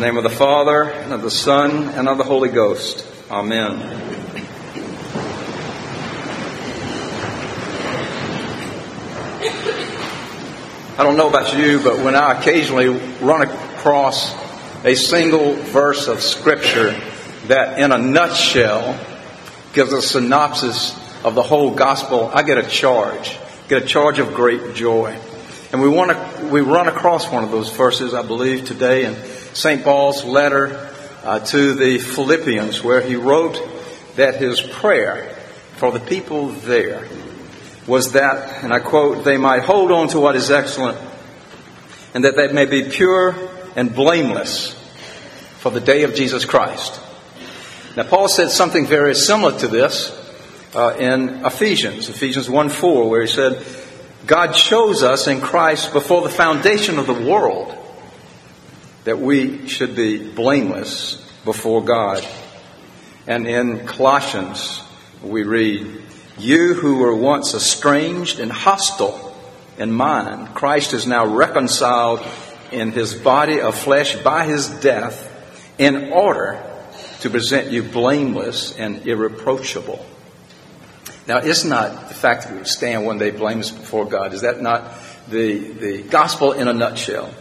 The name of the Father, and of the Son, and of the Holy Ghost. Amen. I don't know about you, but when I occasionally run across a single verse of Scripture that, in a nutshell, gives a synopsis of the whole gospel, I get a charge, get a charge of great joy. And we want to, we run across one of those verses, I believe, today in St. Paul's letter uh, to the Philippians, where he wrote that his prayer for the people there was that, and I quote, they might hold on to what is excellent and that they may be pure and blameless for the day of Jesus Christ. Now, Paul said something very similar to this uh, in Ephesians, Ephesians 1 4, where he said, God chose us in Christ before the foundation of the world that we should be blameless before God. And in Colossians, we read, You who were once estranged and hostile in mind, Christ is now reconciled in his body of flesh by his death in order to present you blameless and irreproachable. Now, is not the fact that we stand one day blameless before God, is that not the, the gospel in a nutshell?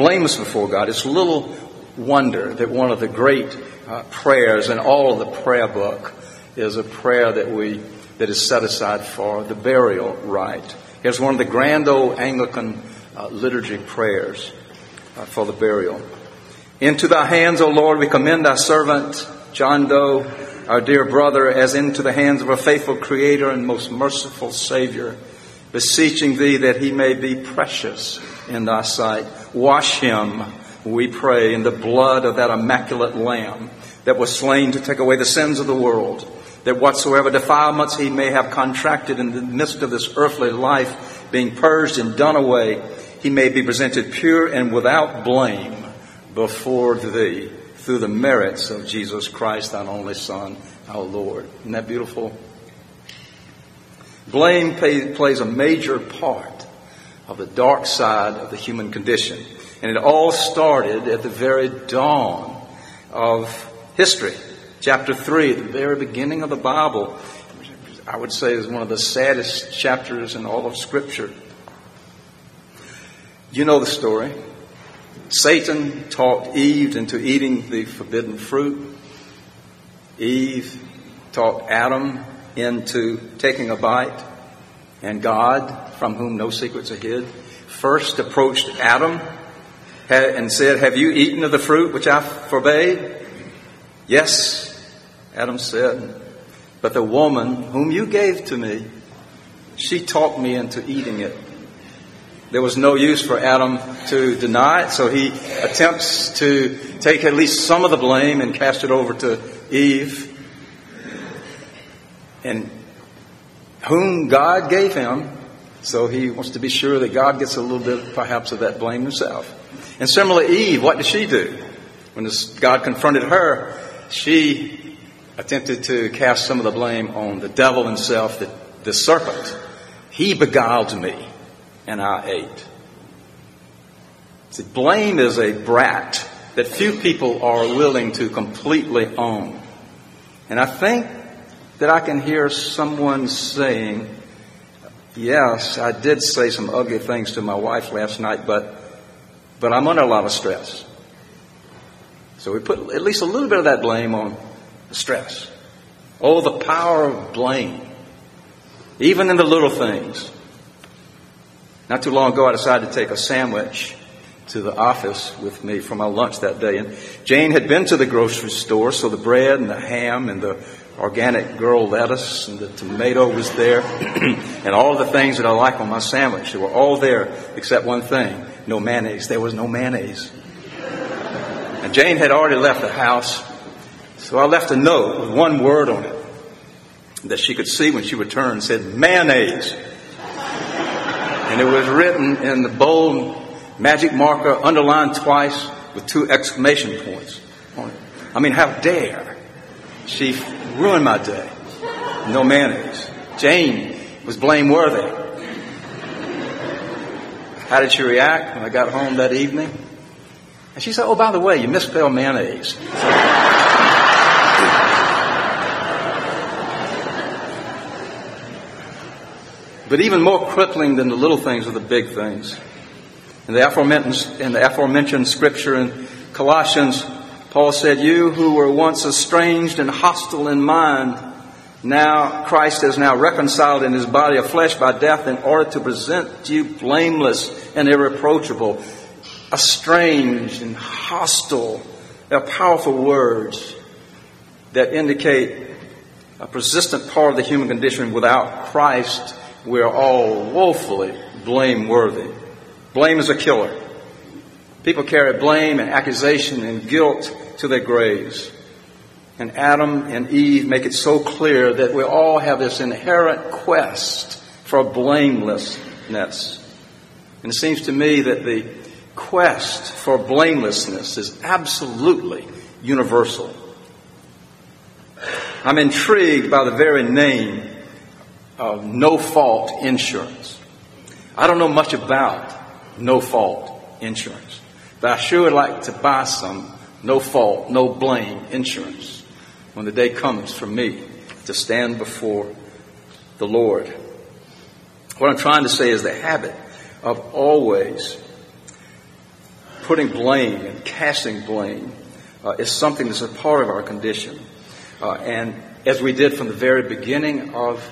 Blameless before God. It's little wonder that one of the great uh, prayers in all of the prayer book is a prayer that we that is set aside for the burial rite. It's one of the grand old Anglican uh, liturgy prayers uh, for the burial. Into thy hands, O Lord, we commend thy servant, John Doe, our dear brother, as into the hands of a faithful Creator and most merciful Savior, beseeching thee that he may be precious in thy sight. Wash him, we pray, in the blood of that immaculate Lamb that was slain to take away the sins of the world, that whatsoever defilements he may have contracted in the midst of this earthly life, being purged and done away, he may be presented pure and without blame before thee through the merits of Jesus Christ, thine only Son, our Lord. Isn't that beautiful? Blame pay, plays a major part of the dark side of the human condition. And it all started at the very dawn of history. Chapter 3, the very beginning of the Bible, I would say is one of the saddest chapters in all of Scripture. You know the story. Satan talked Eve into eating the forbidden fruit. Eve talked Adam into taking a bite. And God, from whom no secrets are hid, first approached Adam and said, Have you eaten of the fruit which I forbade? Yes, Adam said. But the woman whom you gave to me, she talked me into eating it. There was no use for Adam to deny it, so he attempts to take at least some of the blame and cast it over to Eve. And whom God gave him, so he wants to be sure that God gets a little bit perhaps of that blame himself. And similarly, Eve, what did she do? When God confronted her, she attempted to cast some of the blame on the devil himself, the, the serpent. He beguiled me and I ate. See, blame is a brat that few people are willing to completely own. And I think that I can hear someone saying, Yes, I did say some ugly things to my wife last night, but, but I'm under a lot of stress. So we put at least a little bit of that blame on the stress. Oh, the power of blame. Even in the little things. Not too long ago, I decided to take a sandwich to the office with me for my lunch that day. And Jane had been to the grocery store, so the bread and the ham and the organic girl lettuce and the tomato was there, and all the things that I like on my sandwich. They were all there except one thing no mayonnaise. There was no mayonnaise. And Jane had already left the house, so I left a note with one word on it that she could see when she returned said mayonnaise. And it was written in the bold magic marker, underlined twice with two exclamation points on it. I mean, how dare she ruin my day? No mayonnaise. Jane was blameworthy. How did she react when I got home that evening? And she said, Oh, by the way, you misspelled mayonnaise. but even more crippling than the little things are the big things. In the aforementioned, in the aforementioned scripture in Colossians, Paul said, You who were once estranged and hostile in mind, now Christ is now reconciled in his body of flesh by death in order to present you blameless and irreproachable. Estranged and hostile. They're powerful words that indicate a persistent part of the human condition. Without Christ, we're all woefully blameworthy. Blame is a killer. People carry blame and accusation and guilt to their graves. And Adam and Eve make it so clear that we all have this inherent quest for blamelessness. And it seems to me that the quest for blamelessness is absolutely universal. I'm intrigued by the very name of no fault insurance. I don't know much about no fault insurance, but I sure would like to buy some no fault, no blame insurance when the day comes for me to stand before the Lord. What I'm trying to say is the habit of always putting blame and casting blame uh, is something that's a part of our condition. Uh, and as we did from the very beginning of,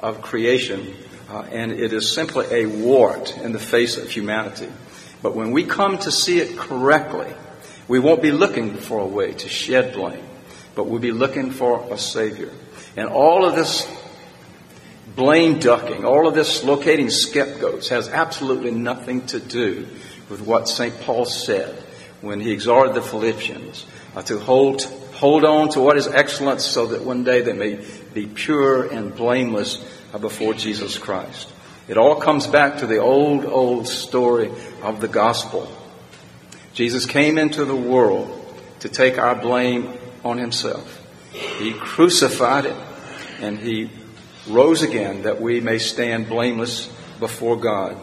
of creation, uh, and it is simply a wart in the face of humanity. But when we come to see it correctly, we won't be looking for a way to shed blame, but we'll be looking for a Savior. And all of this blame ducking, all of this locating scapegoats has absolutely nothing to do with what St. Paul said when he exhorted the Philippians uh, to hold, hold on to what is excellent so that one day they may be pure and blameless uh, before Jesus Christ. It all comes back to the old, old story of the gospel. Jesus came into the world to take our blame on himself. He crucified it and he rose again that we may stand blameless before God.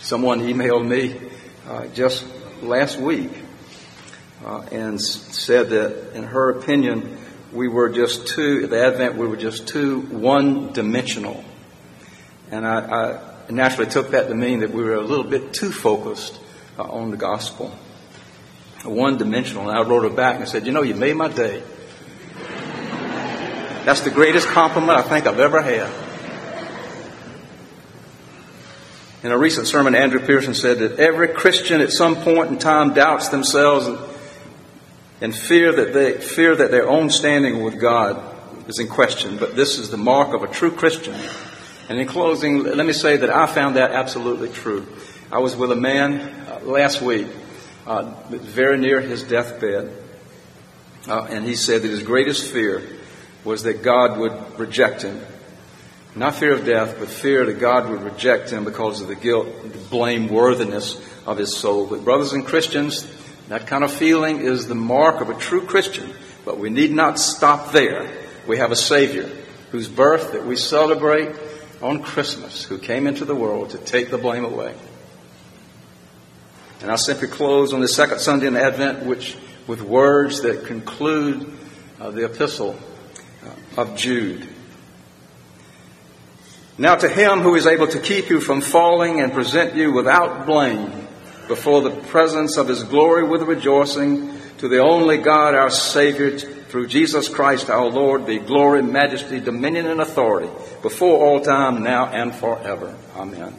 Someone emailed me uh, just last week uh, and said that, in her opinion, we were just too, at the Advent, we were just too one dimensional. And I, I, naturally took that to mean that we were a little bit too focused uh, on the gospel, one dimensional. And I wrote her back and said, You know, you made my day. That's the greatest compliment I think I've ever had. In a recent sermon, Andrew Pearson said that every Christian at some point in time doubts themselves and, fear that they fear that their own standing with God is in question. But this is the mark of a true Christian. And in closing, let me say that I found that absolutely true. I was with a man uh, last week, uh, very near his deathbed, uh, and he said that his greatest fear was that God would reject him. Not fear of death, but fear that God would reject him because of the guilt, the blameworthiness of his soul. But brothers and Christians, that kind of feeling is the mark of a true Christian. But we need not stop there. We have a Savior whose birth that we celebrate on Christmas, who came into the world to take the blame away. And I'll simply close on the second Sunday in Advent, which with words that conclude uh, the epistle uh, of Jude. Now to him who is able to keep you from falling and present you without blame before the presence of his glory with rejoicing, to the only God our Savior, through Jesus Christ our Lord, be glory, majesty, dominion, and authority before all time, now and forever. Amen.